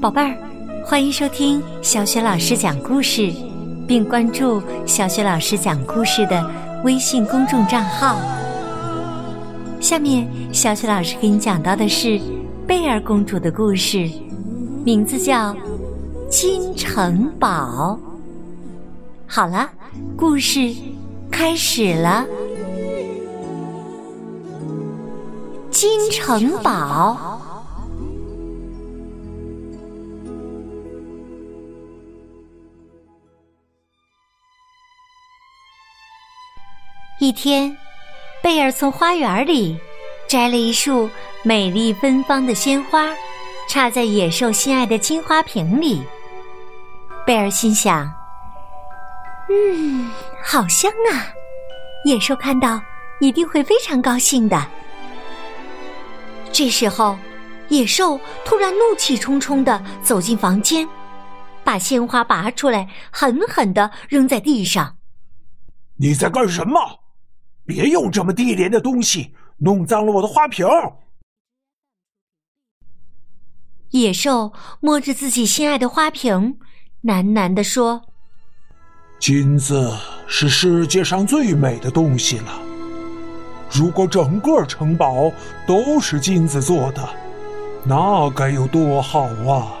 宝贝儿，欢迎收听小雪老师讲故事，并关注小雪老师讲故事的微信公众账号。下面，小雪老师给你讲到的是贝儿公主的故事，名字叫《金城堡》。好了，故事开始了，《金城堡》。一天，贝尔从花园里摘了一束美丽芬芳的鲜花，插在野兽心爱的金花瓶里。贝尔心想：“嗯，好香啊！野兽看到一定会非常高兴的。”这时候，野兽突然怒气冲冲的走进房间，把鲜花拔出来，狠狠的扔在地上。“你在干什么？”别用这么低廉的东西弄脏了我的花瓶！野兽摸着自己心爱的花瓶，喃喃地说：“金子是世界上最美的东西了。如果整个城堡都是金子做的，那该有多好啊！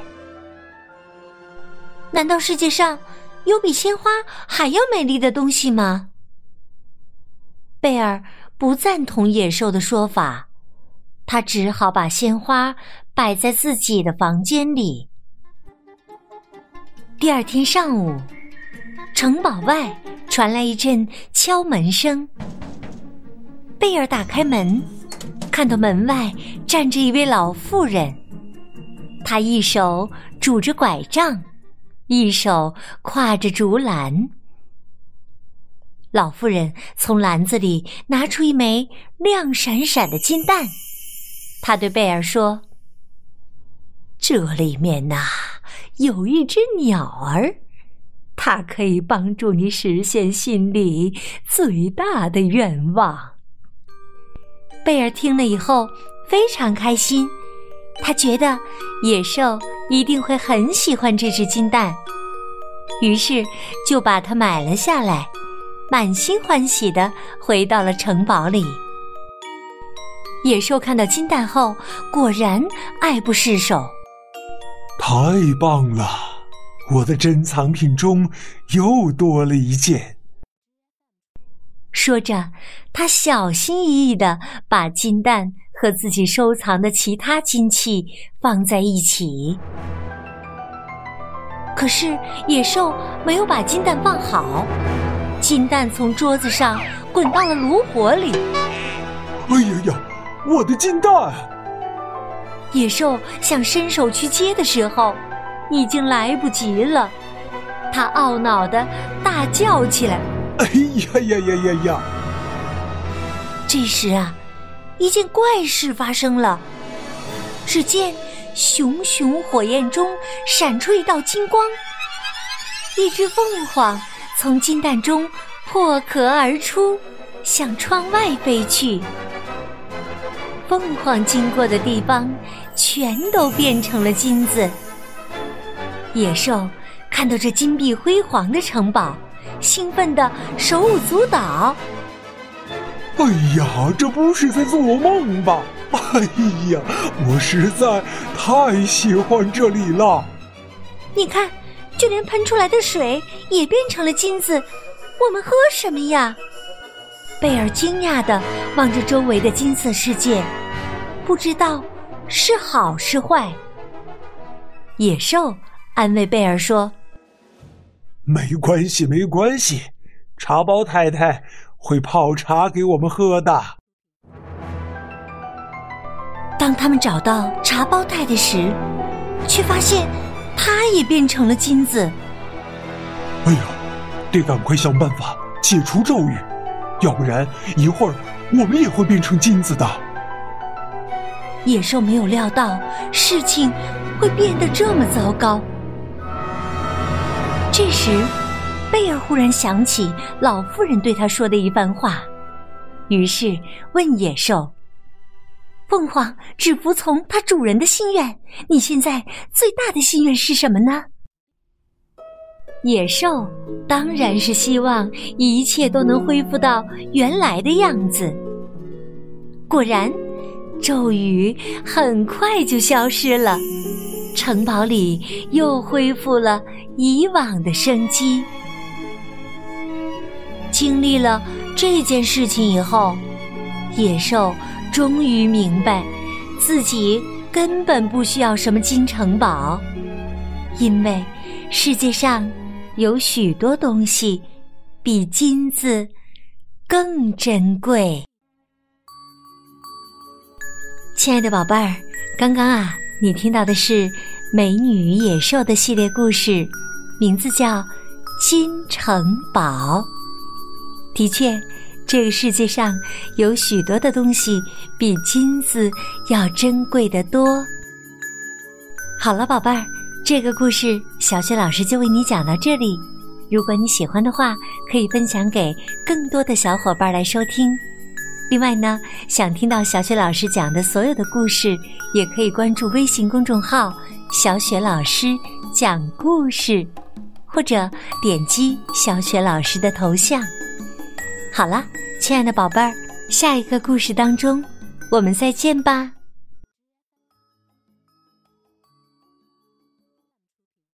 难道世界上有比鲜花还要美丽的东西吗？”贝尔不赞同野兽的说法，他只好把鲜花摆在自己的房间里。第二天上午，城堡外传来一阵敲门声。贝尔打开门，看到门外站着一位老妇人，她一手拄着拐杖，一手挎着竹篮。老妇人从篮子里拿出一枚亮闪闪的金蛋，她对贝尔说：“这里面呐有一只鸟儿，它可以帮助你实现心里最大的愿望。”贝尔听了以后非常开心，他觉得野兽一定会很喜欢这只金蛋，于是就把它买了下来。满心欢喜的回到了城堡里。野兽看到金蛋后，果然爱不释手。太棒了！我的珍藏品中又多了一件。说着，他小心翼翼的把金蛋和自己收藏的其他金器放在一起。可是野兽没有把金蛋放好。金蛋从桌子上滚到了炉火里。哎呀呀，我的金蛋！野兽想伸手去接的时候，已经来不及了。他懊恼的大叫起来：“哎呀呀呀呀呀！”这时啊，一件怪事发生了。只见熊熊火焰中闪出一道金光，一只凤凰。从金蛋中破壳而出，向窗外飞去。凤凰经过的地方，全都变成了金子。野兽看到这金碧辉煌的城堡，兴奋的手舞足蹈。哎呀，这不是在做梦吧？哎呀，我实在太喜欢这里了。你看。就连喷出来的水也变成了金子，我们喝什么呀？贝尔惊讶的望着周围的金色世界，不知道是好是坏。野兽安慰贝尔说：“没关系，没关系，茶包太太会泡茶给我们喝的。”当他们找到茶包太太时，却发现。它也变成了金子。哎呀，得赶快想办法解除咒语，要不然一会儿我们也会变成金子的。野兽没有料到事情会变得这么糟糕。这时，贝尔忽然想起老妇人对他说的一番话，于是问野兽：“凤凰只服从它主人的心愿。你现在最大的心愿是什么呢？野兽当然是希望一切都能恢复到原来的样子。果然，咒语很快就消失了，城堡里又恢复了以往的生机。经历了这件事情以后，野兽终于明白，自己根本不需要什么金城堡，因为世界上有许多东西比金子更珍贵。亲爱的宝贝儿，刚刚啊，你听到的是《美女与野兽》的系列故事，名字叫《金城堡》。的确，这个世界上有许多的东西比金子要珍贵的多。好了，宝贝儿，这个故事小雪老师就为你讲到这里。如果你喜欢的话，可以分享给更多的小伙伴来收听。另外呢，想听到小雪老师讲的所有的故事，也可以关注微信公众号“小雪老师讲故事”，或者点击小雪老师的头像。好了，亲爱的宝贝儿，下一个故事当中，我们再见吧。